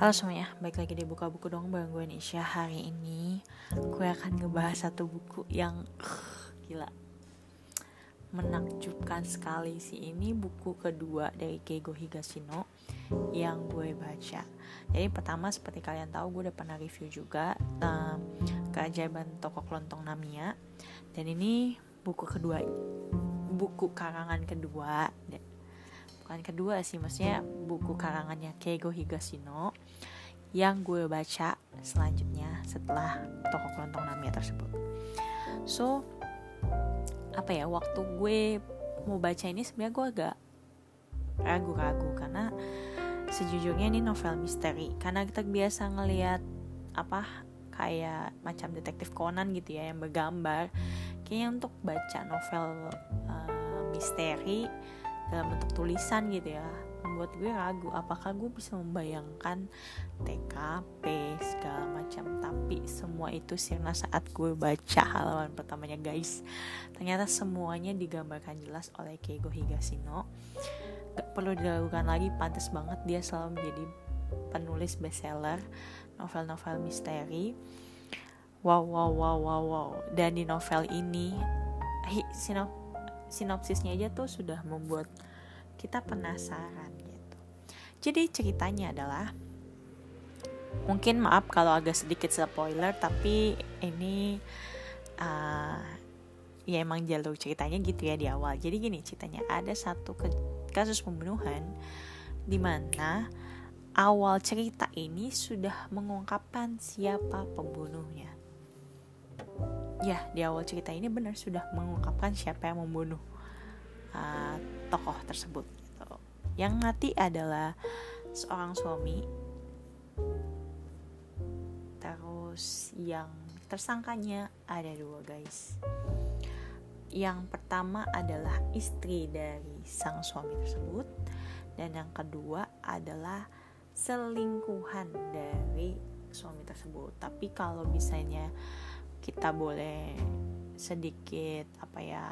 Halo semuanya, baik lagi di Buka Buku dong bareng gue Nisha. Hari ini gue akan ngebahas satu buku yang uh, gila Menakjubkan sekali sih. Ini buku kedua dari Keigo Higashino yang gue baca. Jadi pertama seperti kalian tahu gue udah pernah review juga um, Keajaiban Toko Kelontong Namiya Dan ini buku kedua Buku karangan kedua bukan kedua sih maksudnya buku karangannya Keigo Higashino yang gue baca selanjutnya setelah toko kelontong Namiya tersebut. So apa ya waktu gue mau baca ini sebenarnya gue agak ragu-ragu karena sejujurnya ini novel misteri karena kita biasa ngelihat apa kayak macam detektif Conan gitu ya yang bergambar kayaknya untuk baca novel uh, misteri dalam bentuk tulisan gitu ya. Membuat gue ragu apakah gue bisa membayangkan TKP segala macam. Tapi semua itu sirna saat gue baca halaman pertamanya guys. Ternyata semuanya digambarkan jelas oleh Keigo Higashino gak perlu diragukan lagi pantas banget dia selalu menjadi penulis bestseller novel-novel misteri. Wow wow wow wow wow. Dan di novel ini hi, sinop sinopsisnya aja tuh sudah membuat kita penasaran gitu. Jadi ceritanya adalah mungkin maaf kalau agak sedikit spoiler tapi ini uh, ya emang jalur ceritanya gitu ya di awal. Jadi gini ceritanya ada satu kasus pembunuhan di mana awal cerita ini sudah mengungkapkan siapa pembunuhnya ya di awal cerita ini benar sudah mengungkapkan siapa yang membunuh uh, tokoh tersebut gitu. Yang mati adalah seorang suami. Terus yang tersangkanya ada dua guys. Yang pertama adalah istri dari sang suami tersebut dan yang kedua adalah selingkuhan dari suami tersebut. Tapi kalau misalnya kita boleh sedikit apa ya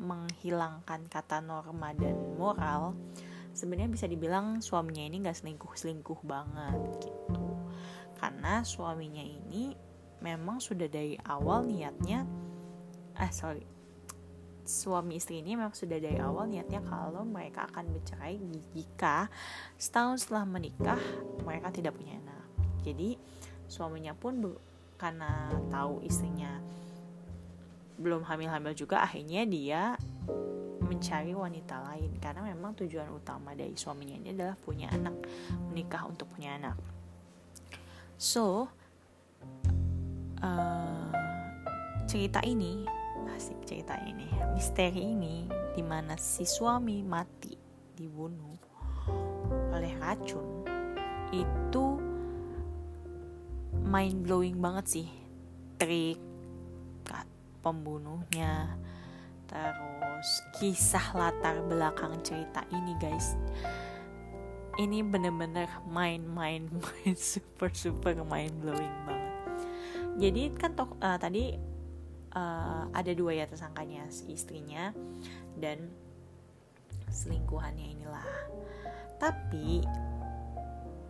menghilangkan kata norma dan moral sebenarnya bisa dibilang suaminya ini nggak selingkuh selingkuh banget gitu. Karena suaminya ini memang sudah dari awal niatnya ah sorry suami istri ini memang sudah dari awal niatnya kalau mereka akan bercerai jika setahun setelah menikah mereka tidak punya anak. Jadi suaminya pun karena tahu istrinya belum hamil-hamil juga akhirnya dia mencari wanita lain. Karena memang tujuan utama dari suaminya ini adalah punya anak menikah untuk punya anak. So uh, cerita ini asik cerita ini misteri ini di mana si suami mati dibunuh oleh racun itu mind blowing banget sih. Trik pembunuhnya. Terus kisah latar belakang cerita ini guys. Ini bener-bener main main main super super main blowing banget. Jadi kan uh, tadi uh, ada dua ya tersangkanya istrinya dan selingkuhannya inilah. Tapi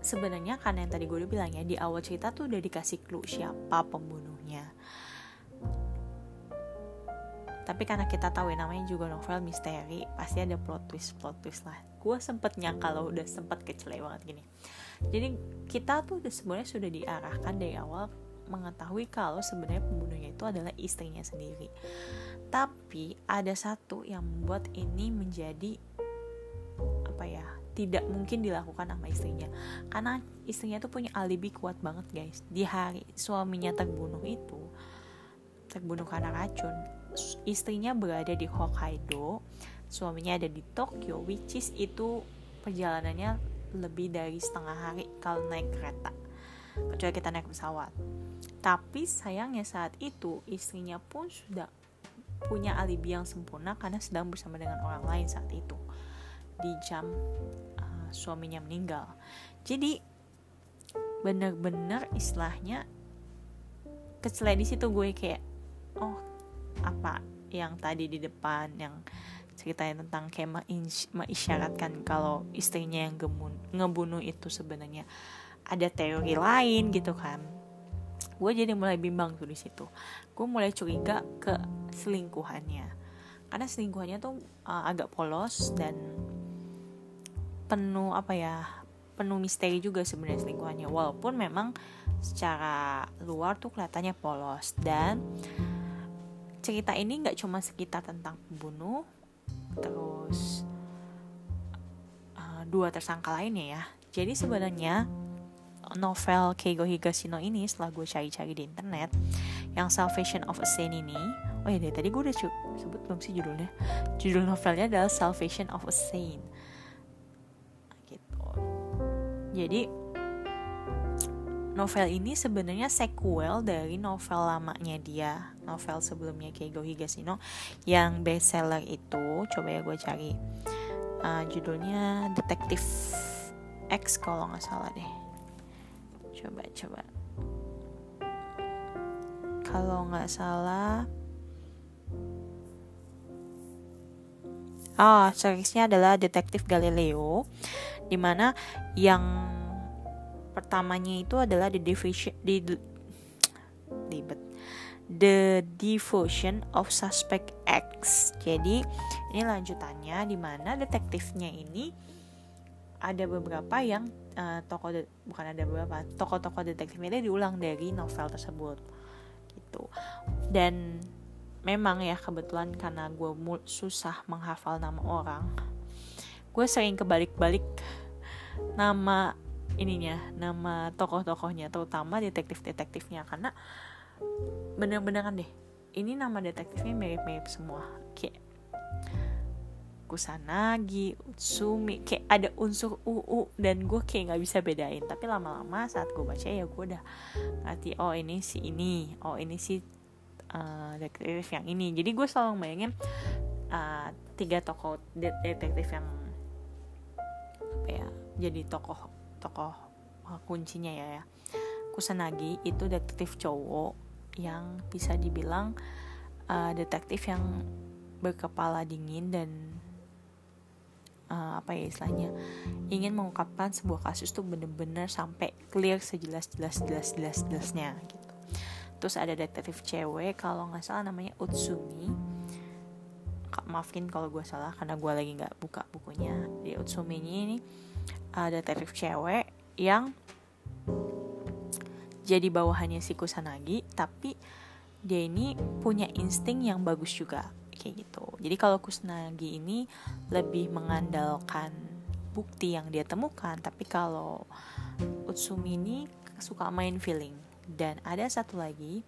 sebenarnya karena yang tadi gue udah bilang ya di awal cerita tuh udah dikasih clue siapa pembunuhnya. Tapi karena kita tahu ya namanya juga novel misteri pasti ada plot twist plot twist lah. Gue sempet nyangka kalau udah sempet kecele banget gini. Jadi kita tuh sebenarnya sudah diarahkan dari awal mengetahui kalau sebenarnya pembunuhnya itu adalah istrinya sendiri. Tapi ada satu yang membuat ini menjadi apa ya tidak mungkin dilakukan sama istrinya. Karena istrinya tuh punya alibi kuat banget guys. Di hari suaminya terbunuh itu terbunuh karena racun istrinya berada di Hokkaido suaminya ada di Tokyo which is itu perjalanannya lebih dari setengah hari kalau naik kereta kecuali kita naik pesawat. Tapi sayangnya saat itu istrinya pun sudah punya alibi yang sempurna karena sedang bersama dengan orang lain saat itu di jam uh, suaminya meninggal. Jadi bener-bener istilahnya kecelai di situ gue kayak oh apa yang tadi di depan yang ceritanya tentang kayak mengisyaratkan kalau istrinya yang gemun, ngebunuh itu sebenarnya ada teori lain gitu kan. Gue jadi mulai bimbang tuh di situ. Gue mulai curiga ke selingkuhannya. Karena selingkuhannya tuh uh, agak polos dan penuh apa ya penuh misteri juga sebenarnya selingkuhannya. Walaupun memang secara luar tuh kelihatannya polos. Dan cerita ini nggak cuma sekitar tentang pembunuh terus uh, dua tersangka lainnya ya. Jadi sebenarnya novel Keigo Higashino ini setelah gue cari-cari di internet yang Salvation of a Saint ini oh ya dari tadi gue udah sebut belum sih judulnya? Judul novelnya adalah Salvation of a Saint jadi novel ini sebenarnya sequel dari novel lamanya dia novel sebelumnya Keigo Higashino yang bestseller itu coba ya gue cari. Uh, judulnya Detektif X kalau nggak salah deh. Coba coba. Kalau nggak salah Oh, seriesnya adalah Detektif Galileo, di mana yang pertamanya itu adalah the devotion the the devotion of suspect X. Jadi ini lanjutannya di mana detektifnya ini ada beberapa yang uh, tokoh bukan ada beberapa tokoh-tokoh detektifnya itu diulang dari novel tersebut. Gitu. Dan memang ya kebetulan karena gue susah menghafal nama orang gue sering kebalik-balik nama ininya nama tokoh-tokohnya terutama detektif-detektifnya karena bener-beneran deh ini nama detektifnya mirip-mirip semua kayak Kusanagi, Utsumi, kayak ada unsur UU dan gue kayak nggak bisa bedain. Tapi lama-lama saat gue baca ya gue udah ngerti oh ini si ini, oh ini si uh, detektif yang ini. Jadi gue selalu bayangin uh, tiga tokoh detektif yang ya jadi tokoh tokoh uh, kuncinya ya ya. Kusanagi itu detektif cowok yang bisa dibilang uh, detektif yang berkepala dingin dan uh, apa ya istilahnya ingin mengungkapkan sebuah kasus tuh bener-bener sampai clear sejelas jelas jelas jelas jelasnya gitu. Terus ada detektif cewek kalau nggak salah namanya Utsumi. Maafin kalau gue salah karena gue lagi nggak buka bukunya. Di Utsumi ini uh, detektif cewek yang jadi bawahannya si Kusanagi tapi dia ini punya insting yang bagus juga kayak gitu. Jadi kalau Kusanagi ini lebih mengandalkan bukti yang dia temukan tapi kalau Utsumi ini suka main feeling. Dan ada satu lagi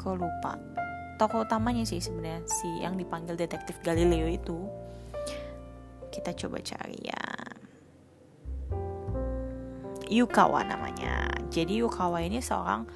kok lupa. Tokoh utamanya sih sebenarnya si yang dipanggil detektif Galileo itu. Kita coba cari ya Yukawa namanya. Jadi Yukawa ini seorang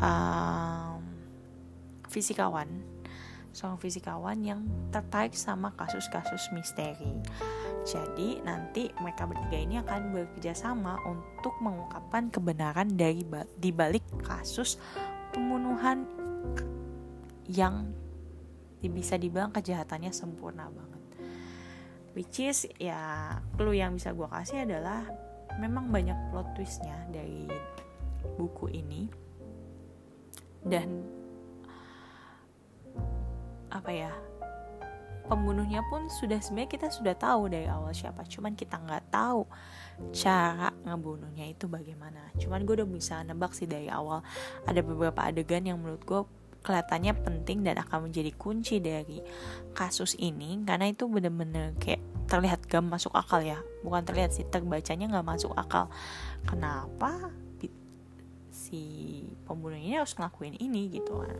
um, fisikawan, seorang fisikawan yang tertarik sama kasus-kasus misteri. Jadi nanti mereka bertiga ini akan bekerja sama untuk mengungkapkan kebenaran dari di balik kasus pembunuhan yang bisa dibilang kejahatannya sempurna banget. Which is ya clue yang bisa gue kasih adalah memang banyak plot twistnya dari buku ini. Dan apa ya pembunuhnya pun sudah sebenarnya kita sudah tahu dari awal siapa cuman kita nggak tahu cara ngebunuhnya itu bagaimana. Cuman gue udah bisa nebak sih dari awal. Ada beberapa adegan yang menurut gue kelihatannya penting dan akan menjadi kunci dari kasus ini karena itu bener-bener kayak terlihat gak masuk akal ya. Bukan terlihat sih terbacanya nggak masuk akal. Kenapa si pembunuh ini harus ngelakuin ini gitu kan?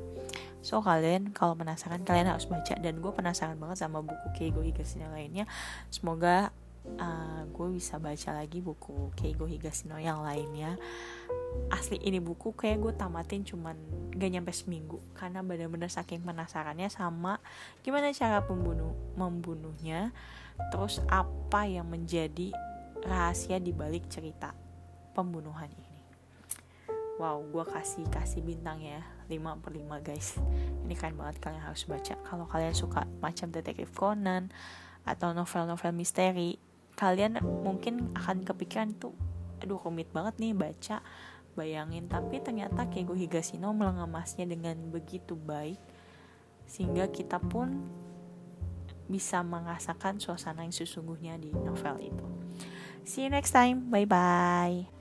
So kalian kalau penasaran kalian harus baca. Dan gue penasaran banget sama buku Keigo Higashino lainnya. Semoga uh, eh, gue bisa baca lagi buku Keigo Higashino yang lainnya. Asli ini buku kayak gue tamatin cuman gak nyampe seminggu karena bener-bener saking penasarannya sama gimana cara pembunuh membunuhnya terus apa yang menjadi rahasia di balik cerita pembunuhan ini. Wow gue kasih kasih bintang ya 5 per 5 guys. Ini keren banget kalian harus baca. Kalau kalian suka macam detektif Conan atau novel-novel misteri kalian mungkin akan kepikiran tuh aduh komit banget nih baca bayangin tapi ternyata Keigo Higashino mengemasnya dengan begitu baik sehingga kita pun bisa merasakan suasana yang sesungguhnya di novel itu. See you next time. Bye bye.